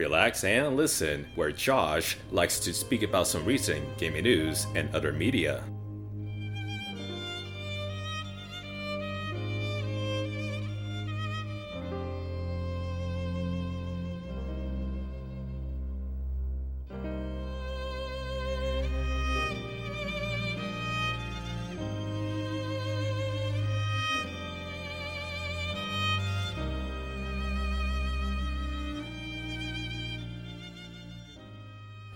Relax and listen, where Josh likes to speak about some recent gaming news and other media.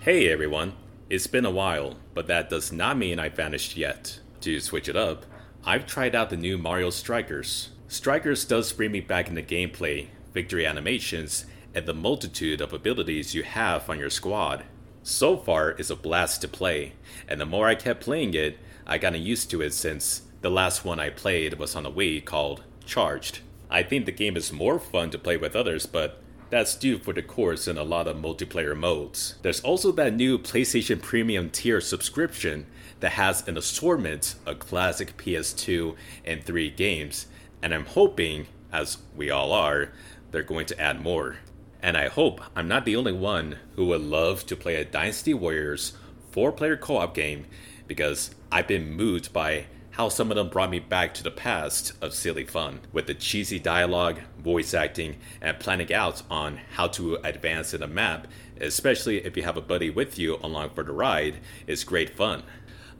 Hey everyone, it's been a while, but that does not mean I vanished yet. To switch it up, I've tried out the new Mario Strikers. Strikers does bring me back into gameplay, victory animations, and the multitude of abilities you have on your squad. So far, it's a blast to play, and the more I kept playing it, I got used to it since the last one I played was on a Wii called Charged. I think the game is more fun to play with others, but that's due for the course in a lot of multiplayer modes. There's also that new PlayStation Premium tier subscription that has an assortment of classic PS2 and 3 games, and I'm hoping, as we all are, they're going to add more. And I hope I'm not the only one who would love to play a Dynasty Warriors 4 player co op game because I've been moved by how some of them brought me back to the past of silly fun, with the cheesy dialogue, voice acting, and planning out on how to advance in a map, especially if you have a buddy with you along for the ride, is great fun.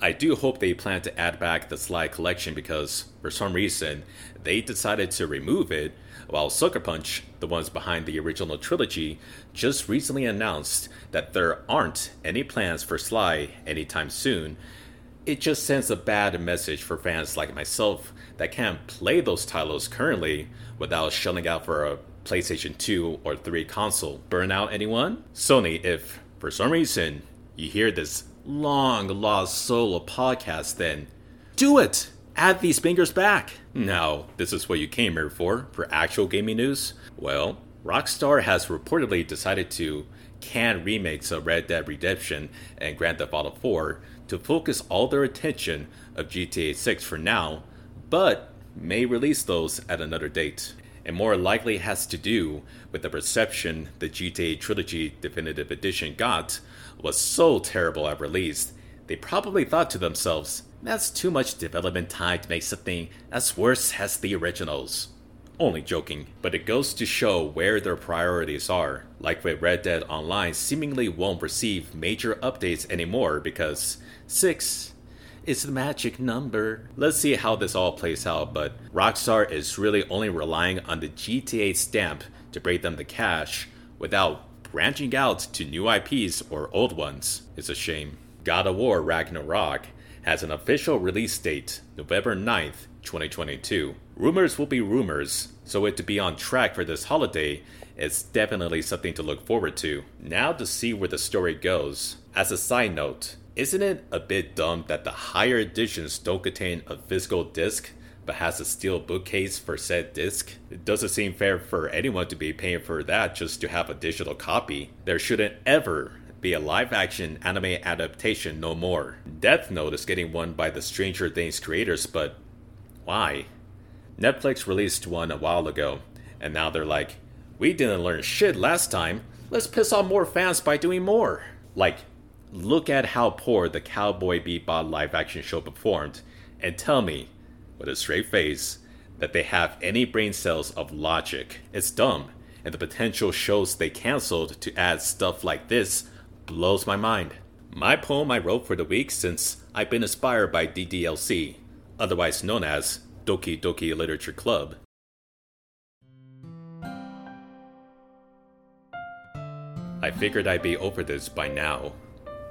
I do hope they plan to add back the Sly collection because, for some reason, they decided to remove it, while Sucker Punch, the ones behind the original trilogy, just recently announced that there aren't any plans for Sly anytime soon, it just sends a bad message for fans like myself that can't play those titles currently without shelling out for a PlayStation 2 or 3 console. Burn out anyone? Sony, if for some reason you hear this long lost solo podcast, then do it! Add these fingers back! Now, this is what you came here for, for actual gaming news? Well, Rockstar has reportedly decided to can remakes of Red Dead Redemption and Grand Theft Auto 4 to focus all their attention of GTA 6 for now, but may release those at another date. And more likely has to do with the perception the GTA Trilogy Definitive Edition got was so terrible at release, they probably thought to themselves, that's too much development time to make something as worse as the originals. Only joking, but it goes to show where their priorities are. Like with Red Dead Online seemingly won't receive major updates anymore because 6 is the magic number. Let's see how this all plays out, but Rockstar is really only relying on the GTA stamp to bring them the cash without branching out to new IPs or old ones. It's a shame. God of War Ragnarok has an official release date, November 9th, 2022. Rumors will be rumors, so it to be on track for this holiday is definitely something to look forward to. Now to see where the story goes. As a side note, isn't it a bit dumb that the higher editions don't contain a physical disc but has a steel bookcase for said disc? It doesn't seem fair for anyone to be paying for that just to have a digital copy. There shouldn't ever be a live action anime adaptation no more. Death Note is getting one by the Stranger Things creators, but why? Netflix released one a while ago, and now they're like, we didn't learn shit last time. Let's piss off more fans by doing more. Like, look at how poor the Cowboy Bebop live action show performed, and tell me, with a straight face, that they have any brain cells of logic. It's dumb, and the potential shows they cancelled to add stuff like this blows my mind. My poem I wrote for the week since I've been inspired by DDLC, otherwise known as Doki Doki Literature Club. I figured I'd be over this by now.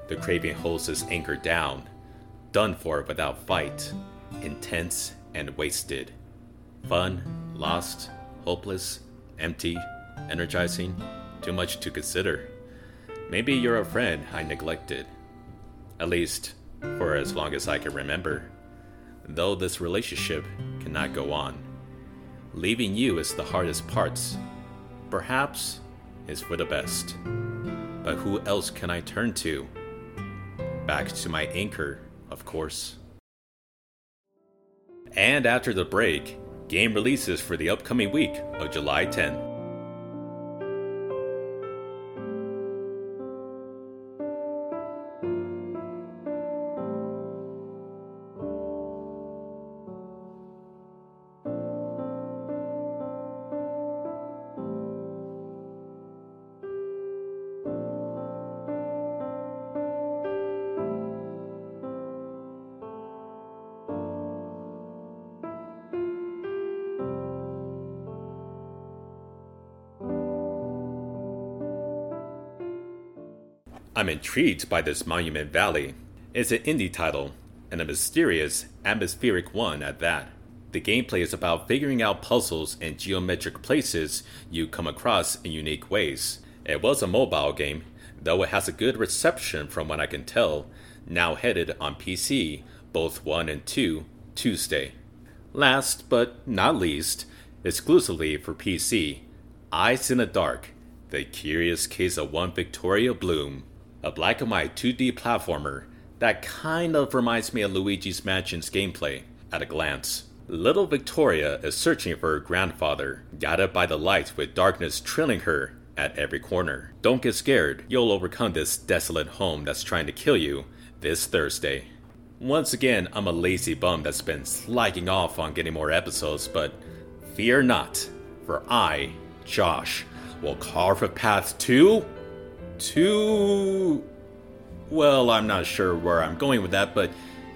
The craving holds its anchor down, done for without fight, intense and wasted. Fun, lost, hopeless, empty, energizing, too much to consider. Maybe you're a friend I neglected. At least, for as long as I can remember though this relationship cannot go on. Leaving you is the hardest part. Perhaps is for the best. But who else can I turn to? Back to my anchor, of course. And after the break, game releases for the upcoming week of July 10th. I'm intrigued by this Monument Valley. It's an indie title, and a mysterious, atmospheric one at that. The gameplay is about figuring out puzzles and geometric places you come across in unique ways. It was a mobile game, though it has a good reception from what I can tell, now headed on PC, both 1 and 2, Tuesday. Last but not least, exclusively for PC, Eyes in the Dark, The Curious Case of One Victoria Bloom, a black and white 2D platformer that kind of reminds me of Luigi's Mansion's gameplay at a glance. Little Victoria is searching for her grandfather, guided by the light with darkness trailing her at every corner. Don't get scared, you'll overcome this desolate home that's trying to kill you this Thursday. Once again, I'm a lazy bum that's been slacking off on getting more episodes, but fear not, for I, Josh, will carve a path to. To. Well, I'm not sure where I'm going with that, but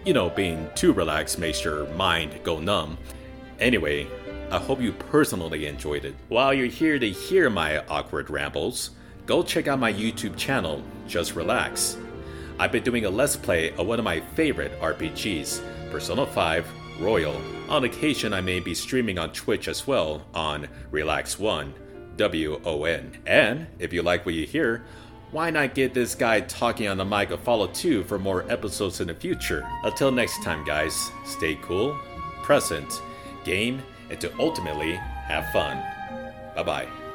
you know, being too relaxed makes your mind go numb. Anyway, I hope you personally enjoyed it. While you're here to hear my awkward rambles, go check out my YouTube channel, Just Relax. I've been doing a Let's Play of one of my favorite RPGs, Persona 5 Royal. On occasion, I may be streaming on Twitch as well on Relaxwon, W O N. And if you like what you hear, why not get this guy talking on the mic a follow too for more episodes in the future? Until next time, guys, stay cool, present, game, and to ultimately have fun. Bye bye.